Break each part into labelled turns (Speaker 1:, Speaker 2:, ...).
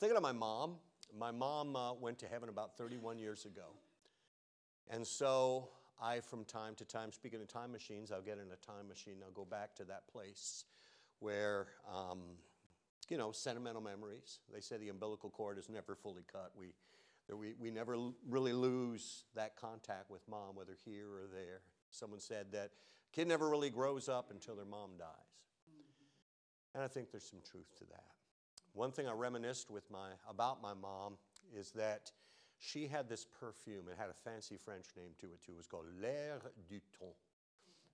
Speaker 1: Thinking of my mom. My mom uh, went to heaven about 31 years ago. And so I, from time to time, speaking of time machines, I'll get in a time machine. I'll go back to that place where, um, you know, sentimental memories. They say the umbilical cord is never fully cut. We, we, we never really lose that contact with mom, whether here or there. Someone said that kid never really grows up until their mom dies. And I think there's some truth to that. One thing I reminisced with my, about my mom is that she had this perfume. It had a fancy French name to it, too. It was called L'air du temps.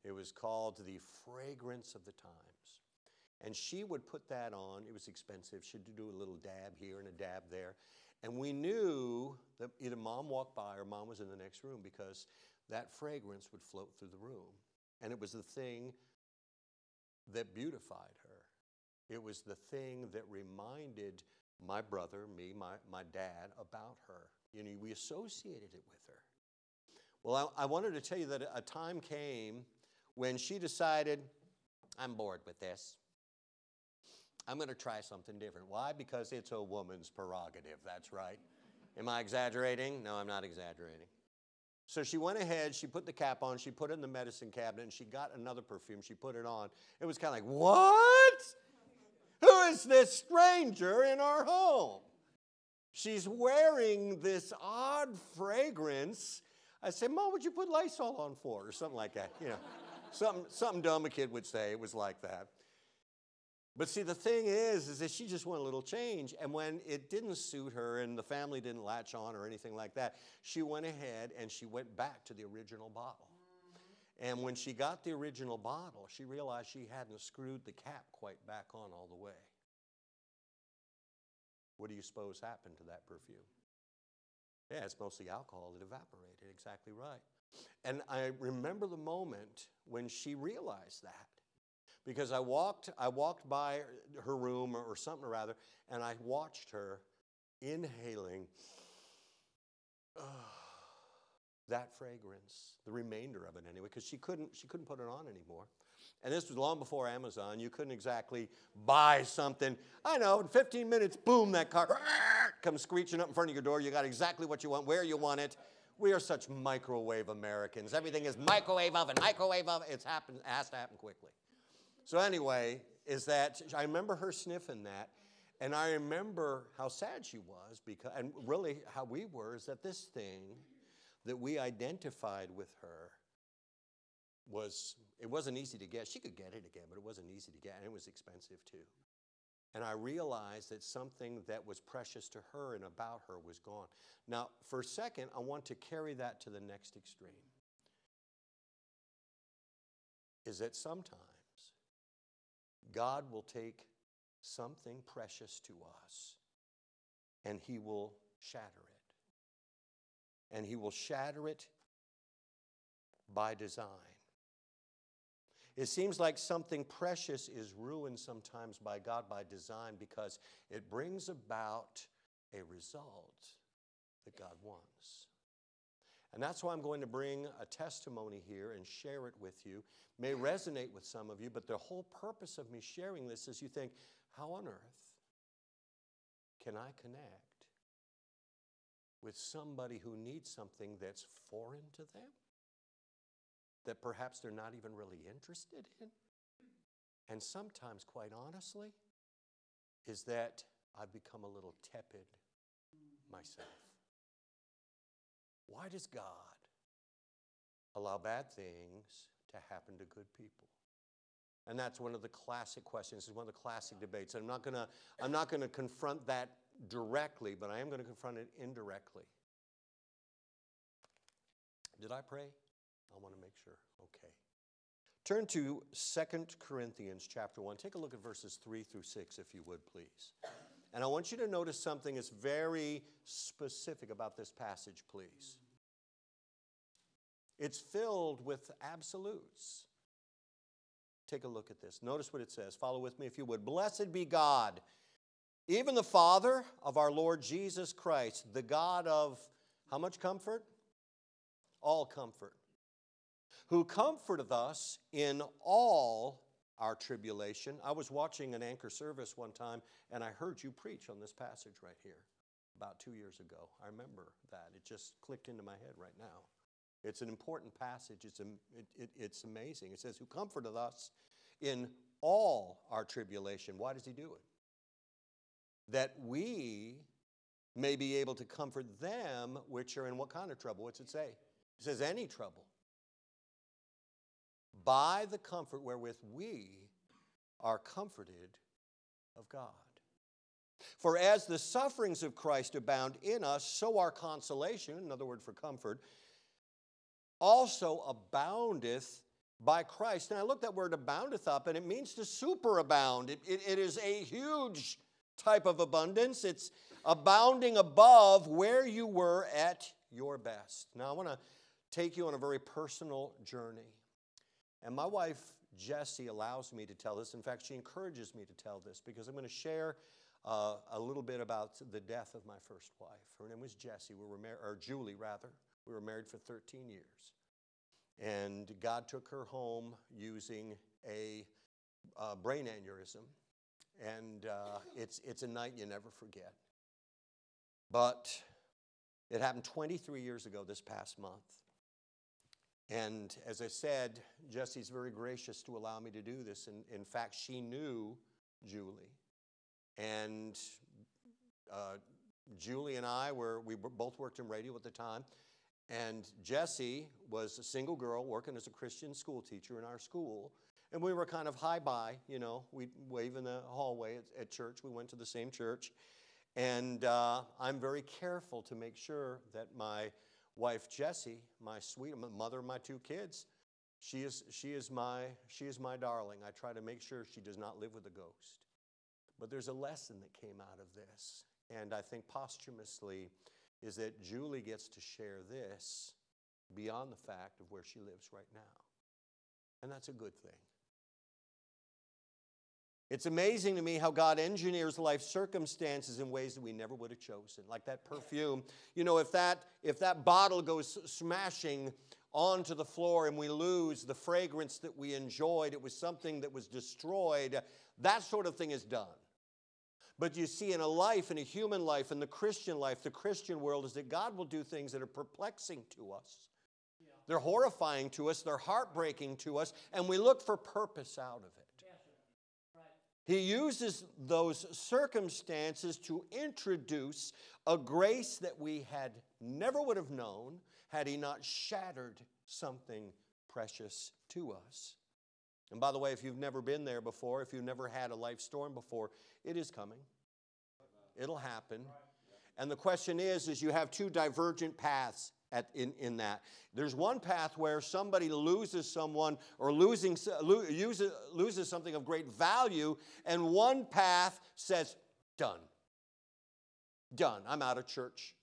Speaker 1: It was called the fragrance of the times. And she would put that on. It was expensive. She'd do a little dab here and a dab there. And we knew that either mom walked by or mom was in the next room because that fragrance would float through the room. And it was the thing that beautified her. It was the thing that reminded my brother, me, my, my dad, about her. You know, we associated it with her. Well, I, I wanted to tell you that a time came when she decided, I'm bored with this. I'm going to try something different. Why? Because it's a woman's prerogative. That's right. Am I exaggerating? No, I'm not exaggerating. So she went ahead, she put the cap on, she put it in the medicine cabinet, and she got another perfume. She put it on. It was kind of like, what? Is this stranger in our home? She's wearing this odd fragrance. I said, Mom, would you put Lysol on for? Or something like that. You know, something, something dumb a kid would say. It was like that. But see, the thing is, is that she just wanted a little change. And when it didn't suit her and the family didn't latch on or anything like that, she went ahead and she went back to the original bottle. And when she got the original bottle, she realized she hadn't screwed the cap quite back on all the way. What do you suppose happened to that perfume? Yeah, it's mostly alcohol that evaporated, exactly right. And I remember the moment when she realized that. Because I walked, I walked by her room or, something or rather, and I watched her inhaling. Uh, that fragrance, the remainder of it anyway, because she couldn't, she couldn't put it on anymore. And this was long before Amazon. You couldn't exactly buy something. I know, in 15 minutes, boom, that car comes screeching up in front of your door. You got exactly what you want, where you want it. We are such microwave Americans. Everything is microwave oven, microwave oven. It's happened, it has to happen quickly. So anyway, is that I remember her sniffing that, and I remember how sad she was because, and really how we were, is that this thing that we identified with her was, it wasn't easy to get. She could get it again, but it wasn't easy to get, and it was expensive too. And I realized that something that was precious to her and about her was gone. Now, for a second, I want to carry that to the next extreme. Is that sometimes God will take something precious to us and He will shatter it and he will shatter it by design. It seems like something precious is ruined sometimes by God by design because it brings about a result that God wants. And that's why I'm going to bring a testimony here and share it with you. May resonate with some of you, but the whole purpose of me sharing this is you think, how on earth can I connect with somebody who needs something that's foreign to them, that perhaps they're not even really interested in. And sometimes, quite honestly, is that I've become a little tepid myself. Why does God allow bad things to happen to good people? And that's one of the classic questions. It's one of the classic debates. I'm not gonna, gonna confront that directly, but I am going to confront it indirectly. Did I pray? I want to make sure. Okay. Turn to Second Corinthians chapter 1. Take a look at verses 3 through 6, if you would, please. And I want you to notice something that's very specific about this passage, please. It's filled with absolutes. Take a look at this. Notice what it says. Follow with me if you would. Blessed be God even the Father of our Lord Jesus Christ, the God of how much comfort? All comfort. Who comforteth us in all our tribulation. I was watching an anchor service one time and I heard you preach on this passage right here about two years ago. I remember that. It just clicked into my head right now. It's an important passage. It's, it, it, it's amazing. It says, Who comforted us in all our tribulation. Why does he do it? That we may be able to comfort them which are in what kind of trouble? What's it say? It says, Any trouble. By the comfort wherewith we are comforted of God. For as the sufferings of Christ abound in us, so our consolation, another word for comfort, also aboundeth by Christ. And I looked that word aboundeth up, and it means to superabound. It, it, it is a huge type of abundance. It's abounding above where you were at your best. Now, I want to take you on a very personal journey. And my wife, Jessie, allows me to tell this. In fact, she encourages me to tell this because I'm going to share uh, a little bit about the death of my first wife. Her name was Jessie. We were married, or Julie rather. We were married for 13 years. And God took her home using a uh, brain aneurysm. And uh, it's, it's a night you never forget. But it happened 23 years ago this past month. And as I said, Jessie's very gracious to allow me to do this. And in fact, she knew Julie. And uh, Julie and I were, we both worked in radio at the time. And Jessie was a single girl working as a Christian school teacher in our school. And we were kind of high by, you know, we'd wave in the hallway at, at church. We went to the same church. And uh, I'm very careful to make sure that my wife Jessie, my sweet mother of my two kids, she is, she, is my, she is my darling. I try to make sure she does not live with a ghost. But there's a lesson that came out of this. And I think posthumously, is that Julie gets to share this beyond the fact of where she lives right now. And that's a good thing. It's amazing to me how God engineers life circumstances in ways that we never would have chosen. Like that perfume. You know, if that if that bottle goes smashing onto the floor and we lose the fragrance that we enjoyed, it was something that was destroyed, that sort of thing is done. But you see, in a life, in a human life, in the Christian life, the Christian world, is that God will do things that are perplexing to us. Yeah. They're horrifying to us, they're heartbreaking to us, and we look for purpose out of it. He uses those circumstances to introduce a grace that we had never would have known had he not shattered something precious to us. And by the way, if you've never been there before, if you've never had a life storm before, it is coming. It'll happen. And the question is, is you have two divergent paths at, in, in that. There's one path where somebody loses someone or losing, lo, uses, loses something of great value, and one path says, done. Done. I'm out of church.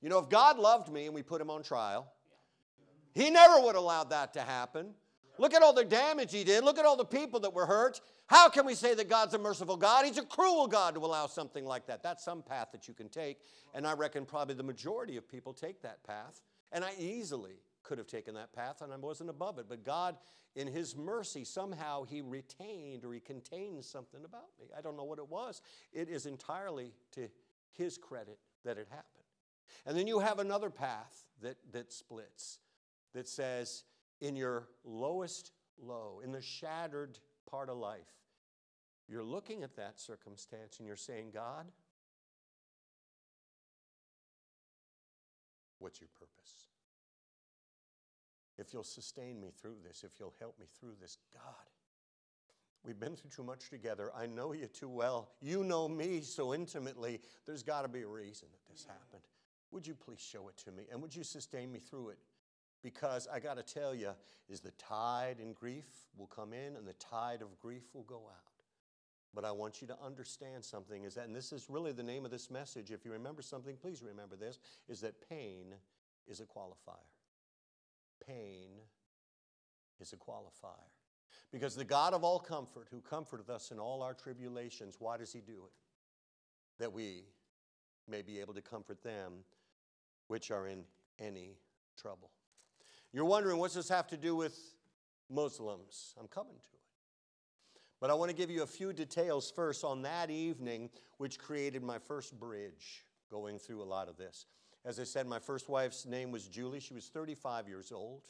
Speaker 1: You know, if God loved me and we put him on trial, he never would have allowed that to happen. Look at all the damage he did. Look at all the people that were hurt. How can we say that God's a merciful God? He's a cruel God to allow something like that. That's some path that you can take. And I reckon probably the majority of people take that path. And I easily could have taken that path and I wasn't above it. But God, in His mercy, somehow He retained or He contained something about me. I don't know what it was. It is entirely to His credit that it happened. And then you have another path that, that splits that says, in your lowest low, in the shattered part of life, you're looking at that circumstance and you're saying, God, what's your purpose? If you'll sustain me through this, if you'll help me through this, God, we've been through too much together. I know you too well. You know me so intimately. There's got to be a reason that this happened. Would you please show it to me? And would you sustain me through it? Because I got to tell you, is the tide in grief will come in and the tide of grief will go out. But I want you to understand something is that, and this is really the name of this message. If you remember something, please remember this, is that pain is a qualifier. Pain is a qualifier. Because the God of all comfort, who comforteth us in all our tribulations, why does he do it? That we may be able to comfort them which are in any trouble. You're wondering, what's this have to do with Muslims? I'm coming to it. But I want to give you a few details first on that evening, which created my first bridge going through a lot of this. As I said, my first wife's name was Julie. She was 35 years old,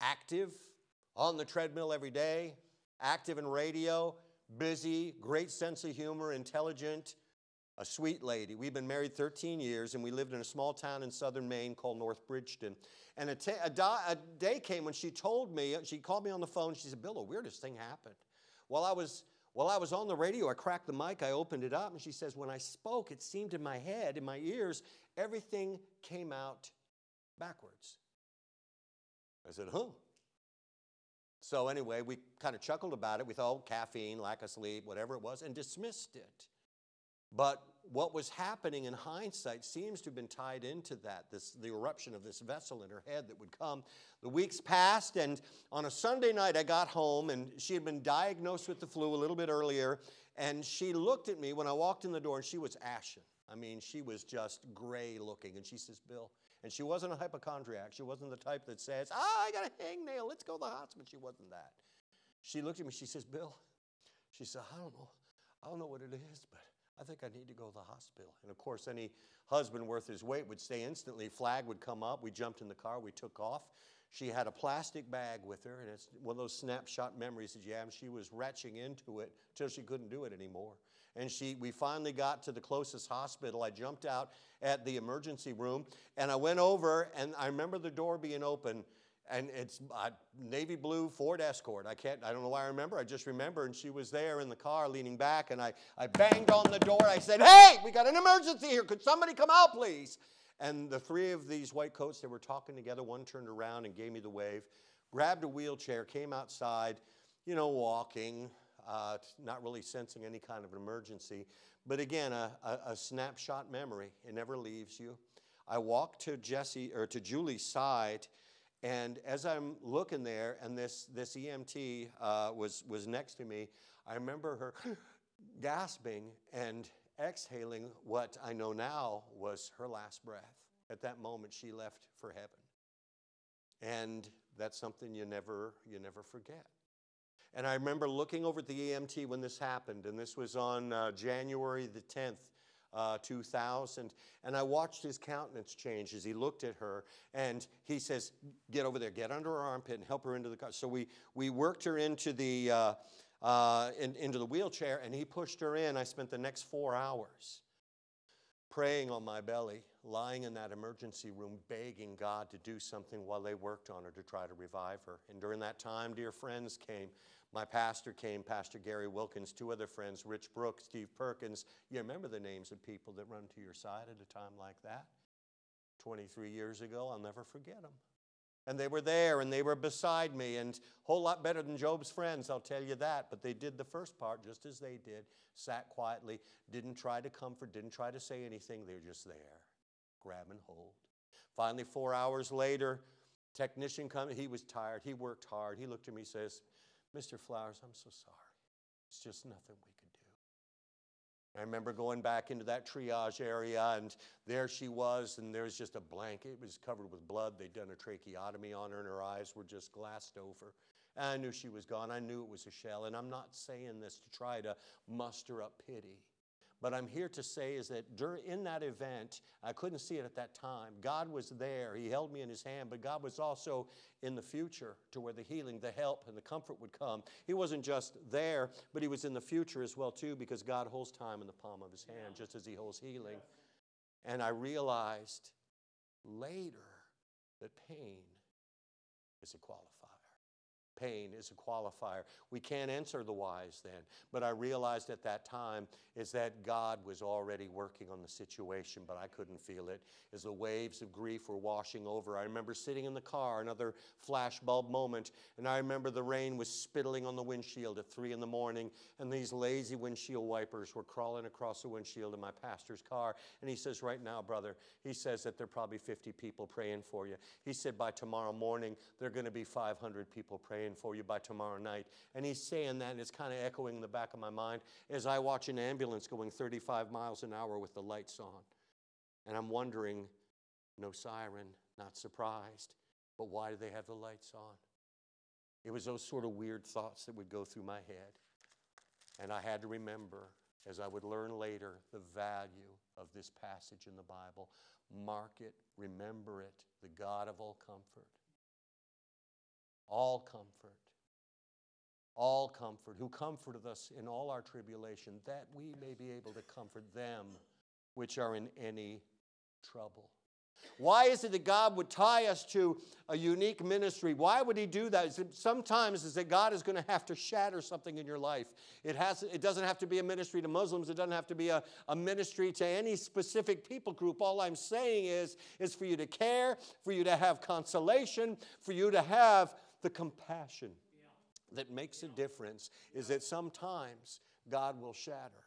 Speaker 1: active, on the treadmill every day, active in radio, busy, great sense of humor, intelligent, a sweet lady. We've been married 13 years and we lived in a small town in southern Maine called North Bridgeton. And a, t- a, di- a day came when she told me, she called me on the phone, she said, Bill, the weirdest thing happened. While I was while I was on the radio, I cracked the mic, I opened it up, and she says, When I spoke, it seemed in my head, in my ears, everything came out backwards. I said, Huh? So, anyway, we kind of chuckled about it. We thought, oh, caffeine, lack of sleep, whatever it was, and dismissed it. But what was happening in hindsight seems to have been tied into that, this, the eruption of this vessel in her head that would come. The weeks passed, and on a Sunday night, I got home, and she had been diagnosed with the flu a little bit earlier. And she looked at me when I walked in the door, and she was ashen. I mean, she was just gray looking. And she says, Bill, and she wasn't a hypochondriac. She wasn't the type that says, Ah, I got a hangnail, let's go to the hospital. She wasn't that. She looked at me, she says, Bill, she said, I don't know. I don't know what it is, but I think I need to go to the hospital. And of course, any husband worth his weight would say instantly, flag would come up. We jumped in the car, we took off. She had a plastic bag with her, and it's one of those snapshot memories that you have. She was retching into it till she couldn't do it anymore. And she, we finally got to the closest hospital. I jumped out at the emergency room, and I went over, and I remember the door being open and it's a navy blue Ford Escort. I can't, I don't know why I remember. I just remember, and she was there in the car leaning back, and I, I banged on the door. I said, Hey, we got an emergency here. Could somebody come out, please? And the three of these white coats, they were talking together. One turned around and gave me the wave, grabbed a wheelchair, came outside, you know, walking, uh, not really sensing any kind of an emergency. But again, a, a, a snapshot memory. It never leaves you. I walked to Jessie or to Julie's side and as I'm looking there, and this, this EMT uh, was, was next to me, I remember her gasping and exhaling what I know now was her last breath. At that moment, she left for heaven. And that's something you never, you never forget. And I remember looking over at the EMT when this happened, and this was on uh, January the 10th, uh, 2000. And I watched his countenance change as he looked at her. And he says, Get over there, get under her armpit and help her into the car. So we, we worked her into the, uh, uh, in, into the wheelchair and he pushed her in. I spent the next four hours praying on my belly, lying in that emergency room, begging God to do something while they worked on her to try to revive her. And during that time, dear friends came my pastor came, Pastor Gary Wilkins, two other friends, Rich Brooks, Steve Perkins. You remember the names of people that run to your side at a time like that? 23 years ago, I'll never forget them. And they were there and they were beside me, and a whole lot better than Job's friends, I'll tell you that. But they did the first part just as they did, sat quietly, didn't try to comfort, didn't try to say anything. They were just there, grab and hold. Finally, four hours later, technician comes. He was tired. He worked hard. He looked at me, says, Mr. Flowers, I'm so sorry. It's just nothing we could do. I remember going back into that triage area, and there she was, and there was just a blanket. It was covered with blood. They'd done a tracheotomy on her, and her eyes were just glassed over. And I knew she was gone. I knew it was a shell. And I'm not saying this to try to muster up pity. But I'm here to say is that during, in that event, I couldn't see it at that time. God was there. He held me in his hand, but God was also in the future to where the healing, the help, and the comfort would come. He wasn't just there, but he was in the future as well too because God holds time in the palm of his hand just as he holds healing. And I realized later that pain is a qualifier pain is a qualifier. We can't answer the whys then. But I realized at that time is that God was already working on the situation, but I couldn't feel it. As the waves of grief were washing over, I remember sitting in the car, another flashbulb moment, and I remember the rain was spittling on the windshield at three in the morning, and these lazy windshield wipers were crawling across the windshield in my pastor's car. And he says, Right now, brother, he says that there are probably 50 people praying for you. He said, By tomorrow morning, there are going to be 500 people praying praying for you by tomorrow night. And he's saying that, and it's kind of echoing in the back of my mind as I watch an ambulance going 35 miles an hour with the lights on. And I'm wondering, no siren, not surprised, but why do they have the lights on? It was those sort of weird thoughts that would go through my head. And I had to remember, as I would learn later, the value of this passage in the Bible. Mark it, remember it, the God of all comfort. All comfort. All comfort, who comforteth us in all our tribulation, that we may be able to comfort them which are in any trouble. Why is it that God would tie us to a unique ministry? Why would He do that? Sometimes is that God is going to have to shatter something in your life. It, has, it doesn't have to be a ministry to Muslims. It doesn't have to be a, a ministry to any specific people group. All I'm saying is, is for you to care, for you to have consolation, for you to have the compassion that makes a difference, is that sometimes God will shatter.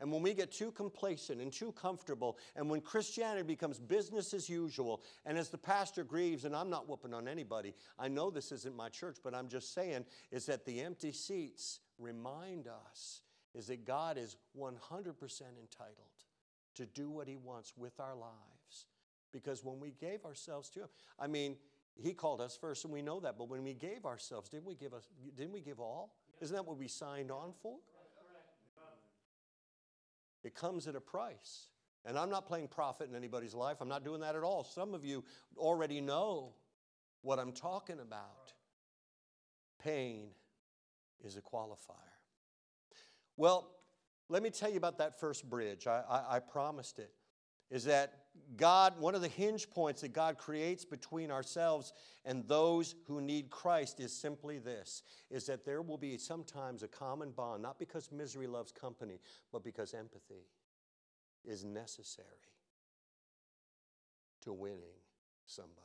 Speaker 1: And when we get too complacent and too comfortable, and when Christianity becomes business as usual, and as the pastor grieves, and I'm not whooping on anybody, I know this isn't my church, but I'm just saying, is that the empty seats remind us is that God is 100% entitled to do what He wants with our lives. Because when we gave ourselves to Him, I mean, He called us first, and we know that, but when we gave ourselves, didn't we give, us, didn't we give all? Isn't that what we signed on for? It comes at a price. And I'm not playing prophet in anybody's life. I'm not doing that at all. Some of you already know what I'm talking about. Pain is a qualifier. Well, let me tell you about that first bridge. I, I, I promised it. Is that God, one of the hinge points that God creates between ourselves and those who need Christ is simply this is that there will be sometimes a common bond, not because misery loves company, but because empathy is necessary to winning somebody.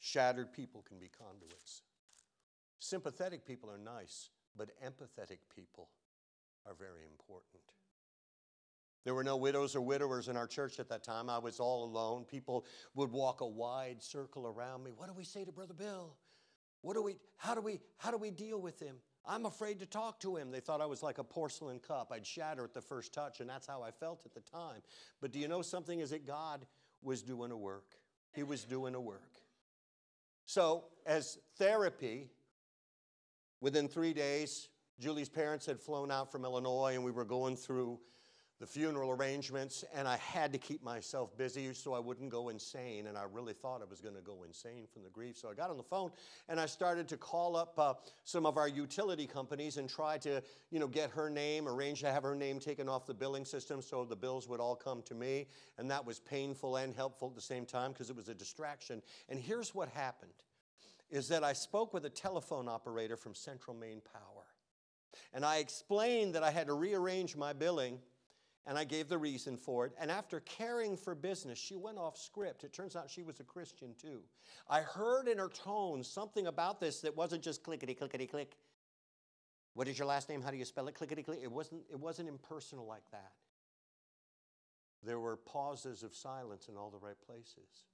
Speaker 1: Shattered people can be conduits. Sympathetic people are nice, but empathetic people are very important. There were no widows or widowers in our church at that time. I was all alone. People would walk a wide circle around me. What do we say to Brother Bill? What do we how do we how do we deal with him? I'm afraid to talk to him. They thought I was like a porcelain cup. I'd shatter at the first touch, and that's how I felt at the time. But do you know something? Is that God was doing a work. He was doing a work. So, as therapy, within three days, Julie's parents had flown out from Illinois, and we were going through the funeral arrangements, and I had to keep myself busy so I wouldn't go insane. And I really thought I was going to go insane from the grief. So I got on the phone and I started to call up uh, some of our utility companies and try to, you know, get her name, arrange to have her name taken off the billing system so the bills would all come to me. And that was painful and helpful at the same time because it was a distraction. And here's what happened is that I spoke with a telephone operator from Central Maine Power. And I explained that I had to rearrange my billing, and I gave the reason for it. And after caring for business, she went off script. It turns out she was a Christian too. I heard in her tone something about this that wasn't just clickety clickety click. What is your last name? How do you spell it? Clickety click. It wasn't, it wasn't impersonal like that. There were pauses of silence in all the right places.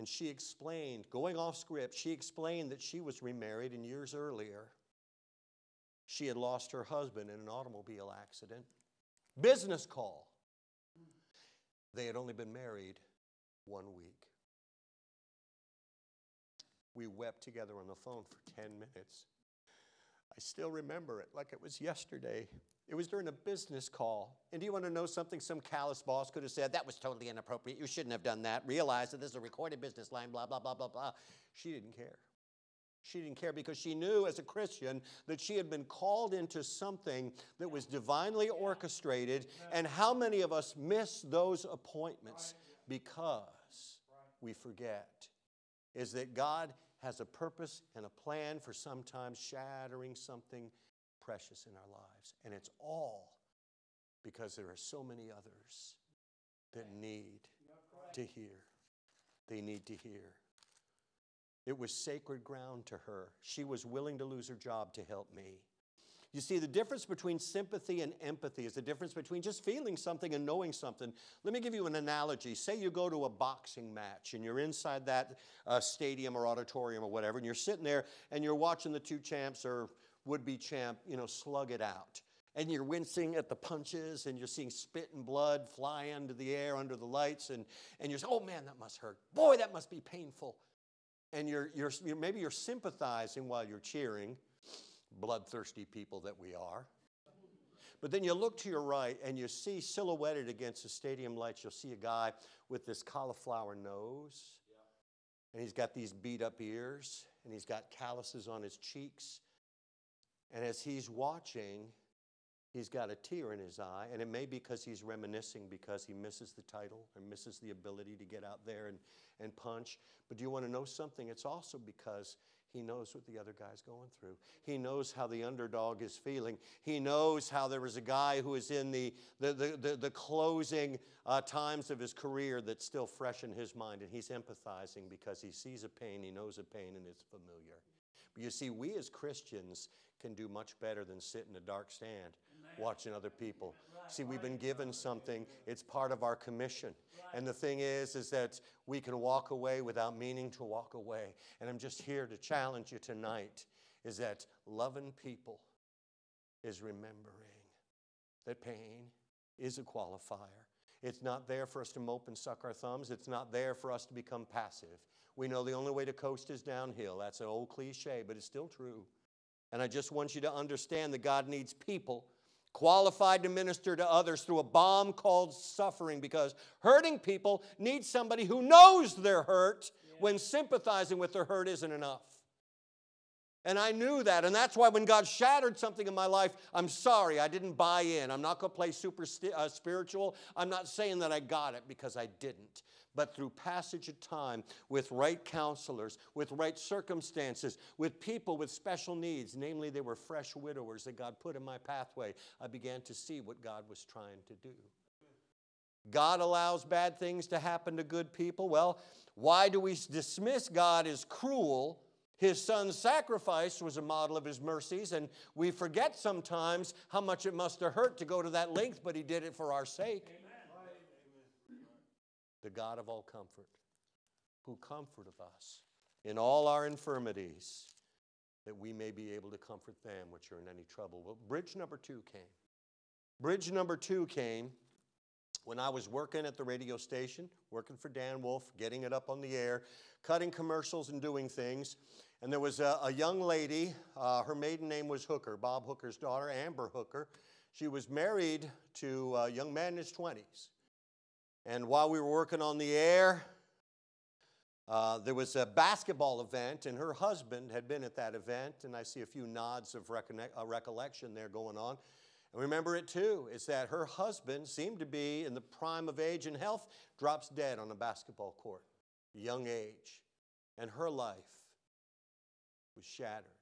Speaker 1: And she explained, going off script, she explained that she was remarried and years earlier she had lost her husband in an automobile accident. Business call. They had only been married one week. We wept together on the phone for 10 minutes. I still remember it like it was yesterday. It was during a business call. And do you want to know something? Some callous boss could have said, That was totally inappropriate. You shouldn't have done that. Realize that this is a recorded business line, blah, blah, blah, blah, blah. She didn't care. She didn't care because she knew as a Christian that she had been called into something that was divinely orchestrated. And how many of us miss those appointments because we forget? Is that God has a purpose and a plan for sometimes shattering something precious in our lives. And it's all because there are so many others that need to hear. They need to hear. It was sacred ground to her. She was willing to lose her job to help me. You see, the difference between sympathy and empathy is the difference between just feeling something and knowing something. Let me give you an analogy. Say you go to a boxing match and you're inside that uh, stadium or auditorium or whatever, and you're sitting there and you're watching the two champs or would be champ, you know, slug it out. And you're wincing at the punches and you're seeing spit and blood fly into the air under the lights, and, and you're saying, oh man, that must hurt. Boy, that must be painful. and you're, you're, you're, maybe you're sympathizing while you're cheering, bloodthirsty people that we are. But then you look to your right and you see silhouetted against the stadium lights, you'll see a guy with this cauliflower nose. And he's got these beat up ears and he's got calluses on his cheeks. And as he's watching, he's got a tear in his eye. And it may be because he's reminiscing because he misses the title and misses the ability to get out there and, and punch. But do you want to know something? It's also because he knows what the other guy's going through. He knows how the underdog is feeling. He knows how there was a guy who is in the, the, the, the, the closing uh, times of his career that's still fresh in his mind, and he's empathizing because he sees a pain, he knows a pain, and it's familiar. But you see, we as Christians can do much better than sit in a dark stand watching other people. See, we've been given something. It's part of our commission. And the thing is, is that we can walk away without meaning to walk away. And I'm just here to challenge you tonight is that loving people is remembering that pain is a qualifier. It's not there for us to mope and suck our thumbs. It's not there for us to become passive. We know the only way to coast is downhill. That's an old cliche, but it's still true. And I just want you to understand that God needs people qualified to minister to others through a bomb called suffering because hurting people need somebody who knows they're hurt when sympathizing with their hurt isn't enough. And I knew that. And that's why when God shattered something in my life, I'm sorry, I didn't buy in. I'm not going to play super st- uh, spiritual. I'm not saying that I got it because I didn't but through passage of time with right counselors, with right circumstances, with people with special needs. Namely, they were fresh widowers that God put in my pathway. I began to see what God was trying to do. God allows bad things to happen to good people. Well, why do we dismiss God as cruel? His son's sacrifice was a model of his mercies, and we forget sometimes how much it must have hurt to go to that length, but he did it for our sake. The God of all comfort, who comforteth us in all our infirmities, that we may be able to comfort them which are in any trouble. Well, bridge number two came. Bridge number two came when I was working at the radio station, working for Dan Wolf, getting it up on the air, cutting commercials and doing things. And there was a, a young lady, uh, her maiden name was Hooker, Bob Hooker's daughter, Amber Hooker. She was married to a young man in his 20s. And while we were working on the air, uh, there was a basketball event, and her husband had been at that event, and I see a few nods of uh, recollection there going on. And remember it too, is that her husband seemed to be in the prime of age and health, drops dead on a basketball court, young age, and her life was shattered.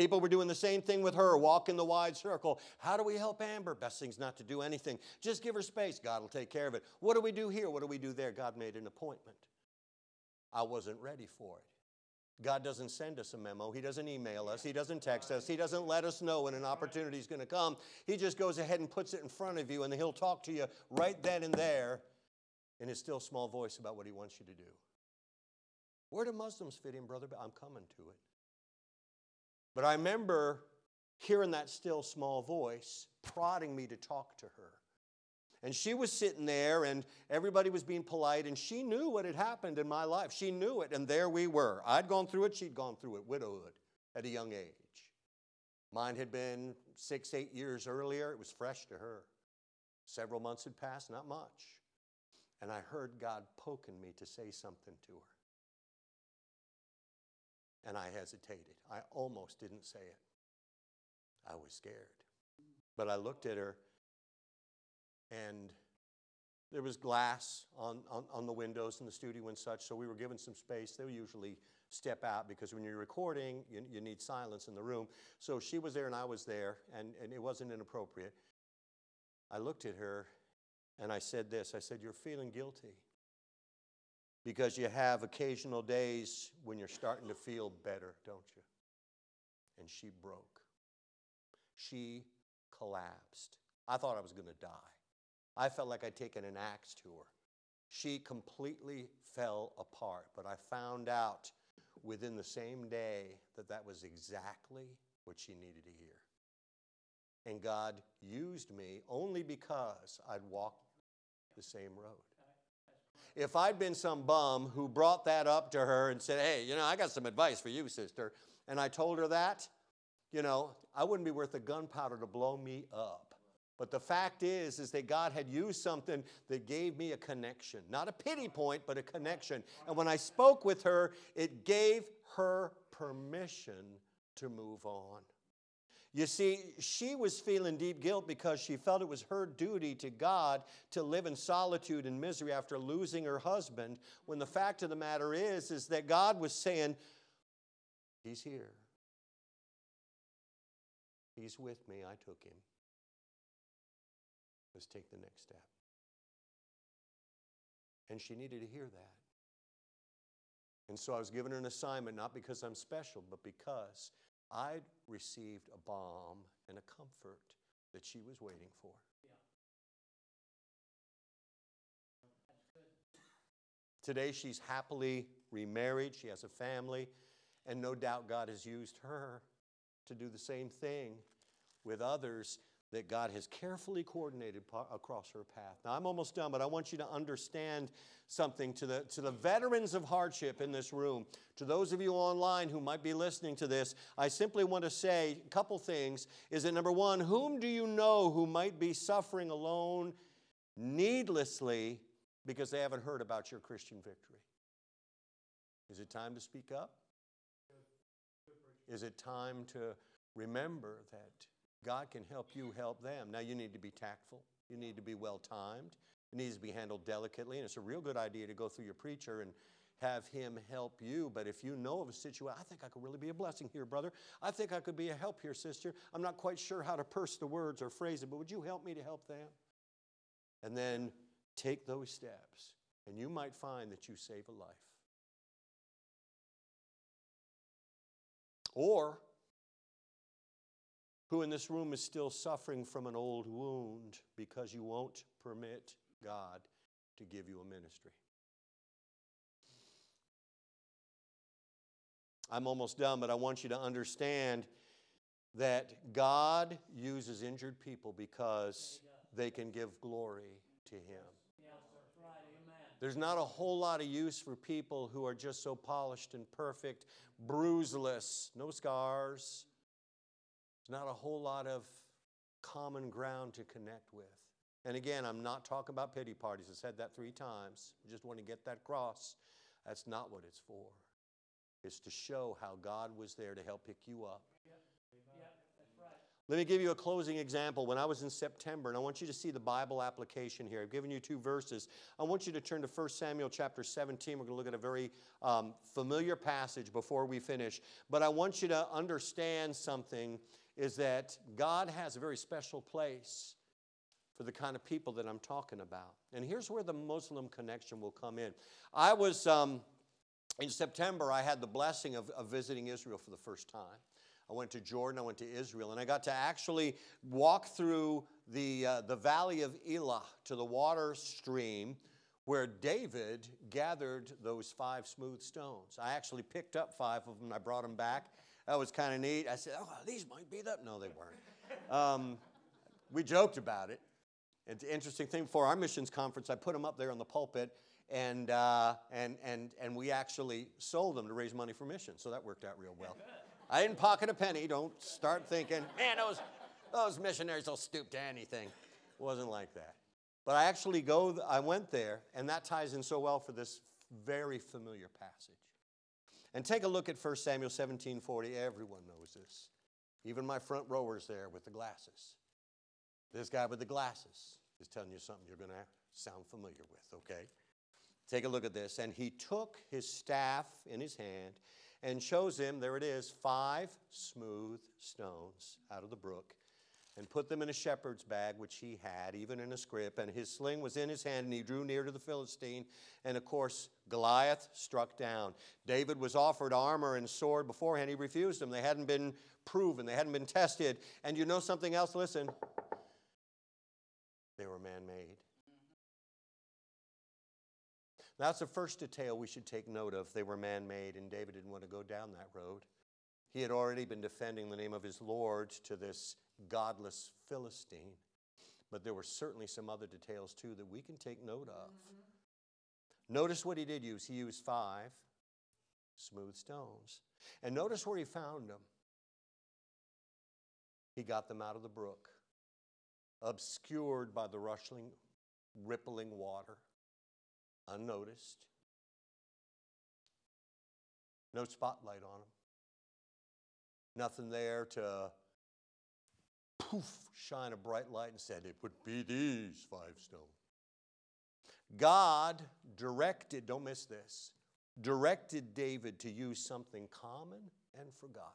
Speaker 1: People were doing the same thing with her, walk in the wide circle. How do we help Amber? Best thing's not to do anything. Just give her space. God will take care of it. What do we do here? What do we do there? God made an appointment. I wasn't ready for it. God doesn't send us a memo. He doesn't email us. He doesn't text us. He doesn't let us know when an opportunity is going to come. He just goes ahead and puts it in front of you, and He'll talk to you right then and there in His still small voice about what He wants you to do. Where do Muslims fit in, brother? I'm coming to it. But I remember hearing that still small voice prodding me to talk to her. And she was sitting there, and everybody was being polite, and she knew what had happened in my life. She knew it, and there we were. I'd gone through it, she'd gone through it, widowhood at a young age. Mine had been six, eight years earlier. It was fresh to her. Several months had passed, not much. And I heard God poking me to say something to her and I hesitated. I almost didn't say it. I was scared. But I looked at her, and there was glass on, on, on, the windows in the studio and such, so we were given some space. They usually step out because when you're recording, you, you need silence in the room. So she was there and I was there, and, and it wasn't inappropriate. I looked at her and I said this I said, You're feeling guilty because you have occasional days when you're starting to feel better, don't you? And she broke. She collapsed. I thought I was going to die. I felt like I'd taken an axe to her. She completely fell apart, but I found out within the same day that that was exactly what she needed to hear. And God used me only because I'd walked the same road. If I'd been some bum who brought that up to her and said, hey, you know, I got some advice for you, sister, and I told her that, you know, I wouldn't be worth the gunpowder to blow me up. But the fact is, is that God had used something that gave me a connection. Not a pity point, but a connection. And when I spoke with her, it gave her permission to move on. You see, she was feeling deep guilt because she felt it was her duty to God to live in solitude and misery after losing her husband, when the fact of the matter is is that God was saying, he's here. He's with me. I took him. Let's take the next step. And she needed to hear that. And so I was given an assignment, not because I'm special, but because I'd received a balm and a comfort that she was waiting for. Today, she's happily remarried. She has a family. And no doubt God has used her to do the same thing with others that God has carefully coordinated across her path. Now, I'm almost done, but I want you to understand something to the, to the veterans of hardship in this room, to those of you online who might be listening to this. I simply want to say a couple things. Is that number one, whom do you know who might be suffering alone needlessly because they haven't heard about your Christian victory? Is it time to speak up? Is it time to remember that God can help you help them. Now, you need to be tactful, you need to be well timed, it needs to be handled delicately, and it's a real good idea to go through your preacher and have him help you. But if you know of a situation, I think I could really be a blessing here, brother. I think I could be a help here, sister. I'm not quite sure how to purse the words or phrase it, but would you help me to help them? And then take those steps, and you might find that you save a life. Or who in this room is still suffering from an old wound because you won't permit God to give you a ministry. I'm almost done, but I want you to understand that God uses injured people because they can give glory to Him. There's not a whole lot of use for people who are just so polished and perfect, bruiseless, no scars, not a whole lot of common ground to connect with. And again, I'm not talking about pity parties. I said that three times. I just want to get that across. That's not what it's for. It's to show how God was there to help pick you up. Let me give you a closing example. When I was in September, and I want you to see the Bible application here. I've given you two verses. I want you to turn to 1 Samuel chapter 17. We're going to look at a very um, familiar passage before we finish. But I want you to understand something is that God has a very special place for the kind of people that I'm talking about. And here's where the Muslim connection will come in. I was, um, in September, I had the blessing of, of visiting Israel for the first time. I went to Jordan, I went to Israel, and I got to actually walk through the, uh, the valley of Elah to the water stream where David gathered those five smooth stones. I actually picked up five of them I brought them back that was kind of neat. I said, oh, these might be that. No, they weren't. Um, we joked about it. It's an interesting thing for our missions conference. I put them up there on the pulpit, and, uh, and, and, and we actually sold them to raise money for missions. So that worked out real well. I didn't pocket a penny. Don't start thinking, man, those, those missionaries will stoop to anything. It wasn't like that. But I actually go, I went there, and that ties in so well for this very familiar passage. And take a look at 1 Samuel 17 40. Everyone knows this. Even my front rowers there with the glasses. This guy with the glasses is telling you something you're going to sound familiar with, okay? Take a look at this. And he took his staff in his hand and shows him, there it is, five smooth stones out of the brook and put them in a shepherd's bag, which he had, even in a scrip. And his sling was in his hand, and he drew near to the Philistine. And of course, Goliath struck down. David was offered armor and sword beforehand. He refused them. They hadn't been proven, they hadn't been tested. And you know something else? Listen, they were man made. That's the first detail we should take note of. They were man made, and David didn't want to go down that road. He had already been defending the name of his Lord to this godless Philistine. But there were certainly some other details too that we can take note of. Mm-hmm. Notice what he did use. He used five smooth stones. And notice where he found them. He got them out of the brook, obscured by the rushing, rippling water, unnoticed. No spotlight on them. Nothing there to poof, shine a bright light and said, It would be these five stones. God directed, don't miss this, directed David to use something common and forgotten,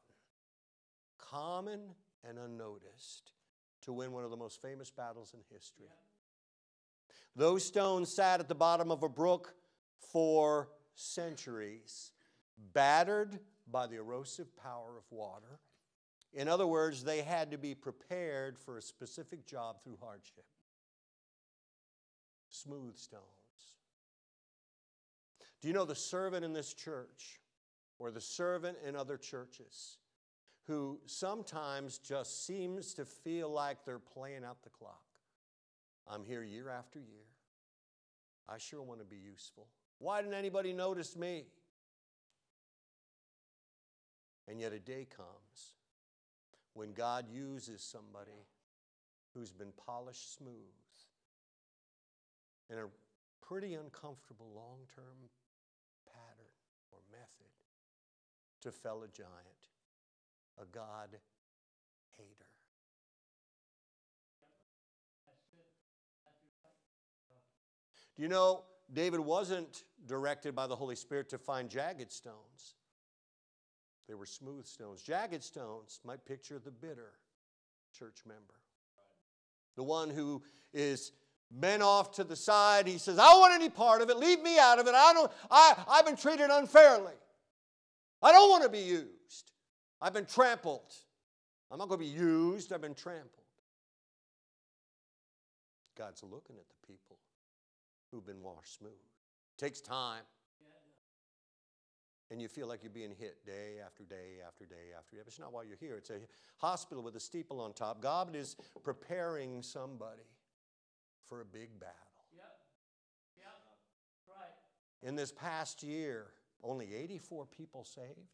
Speaker 1: common and unnoticed, to win one of the most famous battles in history. Those stones sat at the bottom of a brook for centuries, battered by the erosive power of water. In other words, they had to be prepared for a specific job through hardship. Smooth stones. Do you know the servant in this church or the servant in other churches who sometimes just seems to feel like they're playing out the clock? I'm here year after year. I sure want to be useful. Why didn't anybody notice me? And yet a day comes when God uses somebody who's been polished smooth in a pretty uncomfortable long term pattern or method to fell a giant, a God hater. Do you know David wasn't directed by the Holy Spirit to find jagged stones? They were smooth stones. Jagged stones might picture the bitter church member. The one who is bent off to the side. He says, I don't want any part of it. Leave me out of it. I don't, I, I've been treated unfairly. I don't want to be used. I've been trampled. I'm not going to be used. I've been trampled. God's looking at the people who've been washed smooth. takes time. And you feel like you're being hit day after day after day after day. But it's not why you're here. It's a hospital with a steeple on top. God is preparing somebody for a big battle. Yep. Yep. Right. In this past year, only 84 people saved.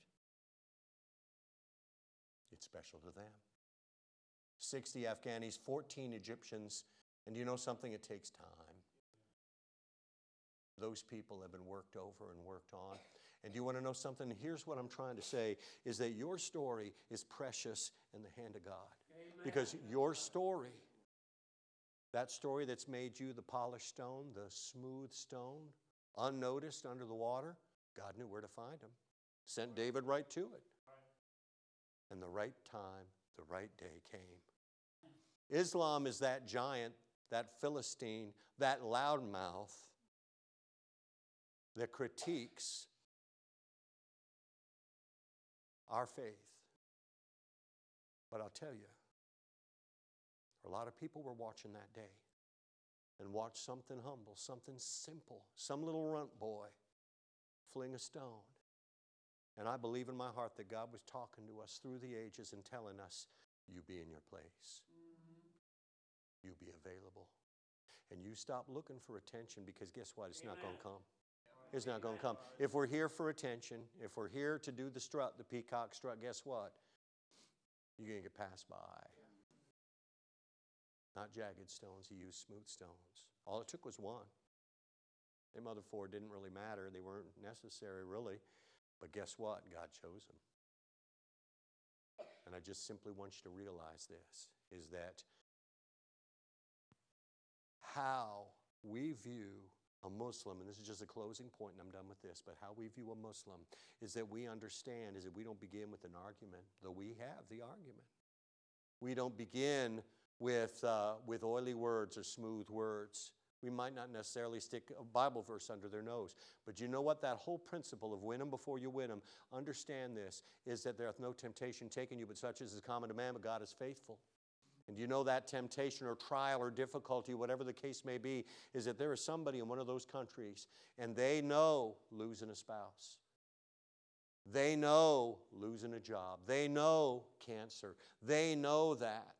Speaker 1: It's special to them. 60 Afghanis, 14 Egyptians, and you know something? It takes time. Those people have been worked over and worked on. And do you want to know something? Here's what I'm trying to say is that your story is precious in the hand of God. Amen. Because your story, that story that's made you the polished stone, the smooth stone, unnoticed under the water, God knew where to find him. Sent David right to it. And the right time, the right day came. Islam is that giant, that Philistine, that loudmouth that critiques our faith. But I'll tell you, a lot of people were watching that day and watched something humble, something simple, some little runt boy fling a stone. And I believe in my heart that God was talking to us through the ages and telling us, you be in your place. You be available. And you stop looking for attention because guess what? It's Amen. not going to come is not going to come. If we're here for attention, if we're here to do the strut, the peacock strut, guess what? You're going to get passed by. Not jagged stones, he used smooth stones. All it took was one. Them other four didn't really matter, they weren't necessary really. But guess what? God chose them. And I just simply want you to realize this is that how we view a Muslim, and this is just a closing point, and I'm done with this, but how we view a Muslim is that we understand is that we don't begin with an argument, though we have the argument. We don't begin with, uh, with oily words or smooth words. We might not necessarily stick a Bible verse under their nose. But you know what? That whole principle of win them before you win them, understand this, is that there hath no temptation taken you, but such as is common to man, but God is faithful. And you know that temptation or trial or difficulty, whatever the case may be, is that there is somebody in one of those countries and they know losing a spouse. They know losing a job. They know cancer. They know that.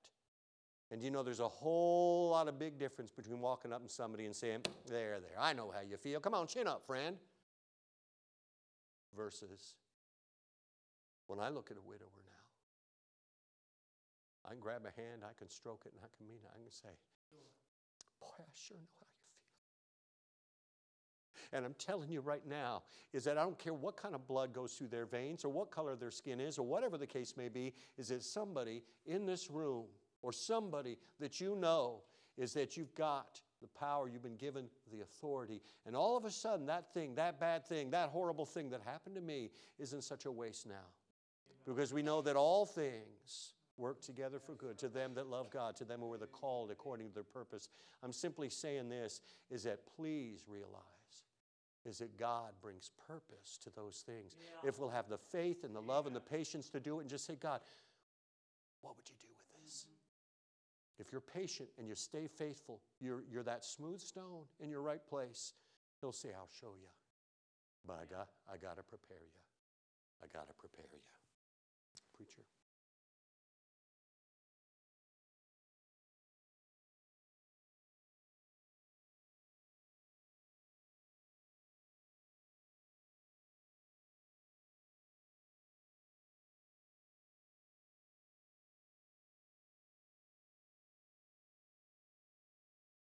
Speaker 1: And you know, there's a whole lot of big difference between walking up to somebody and saying, There, there, I know how you feel. Come on, chin up, friend. Versus, when I look at a widower I can grab a hand, I can stroke it, and I can mean it. I can say, Boy, I sure know how you feel. And I'm telling you right now, is that I don't care what kind of blood goes through their veins or what color their skin is or whatever the case may be, is that somebody in this room or somebody that you know is that you've got the power, you've been given the authority. And all of a sudden, that thing, that bad thing, that horrible thing that happened to me isn't such a waste now. Because we know that all things work together for good to them that love God, to them who are the called according to their purpose. I'm simply saying this is that please realize is that God brings purpose to those things. Yeah. If we'll have the faith and the love and the patience to do it and just say, God, what would you do with this? If you're patient and you stay faithful, you're, you're that smooth stone in your right place, He'll say, I'll show you. But I got, I got to prepare you. I got to prepare you. Preacher.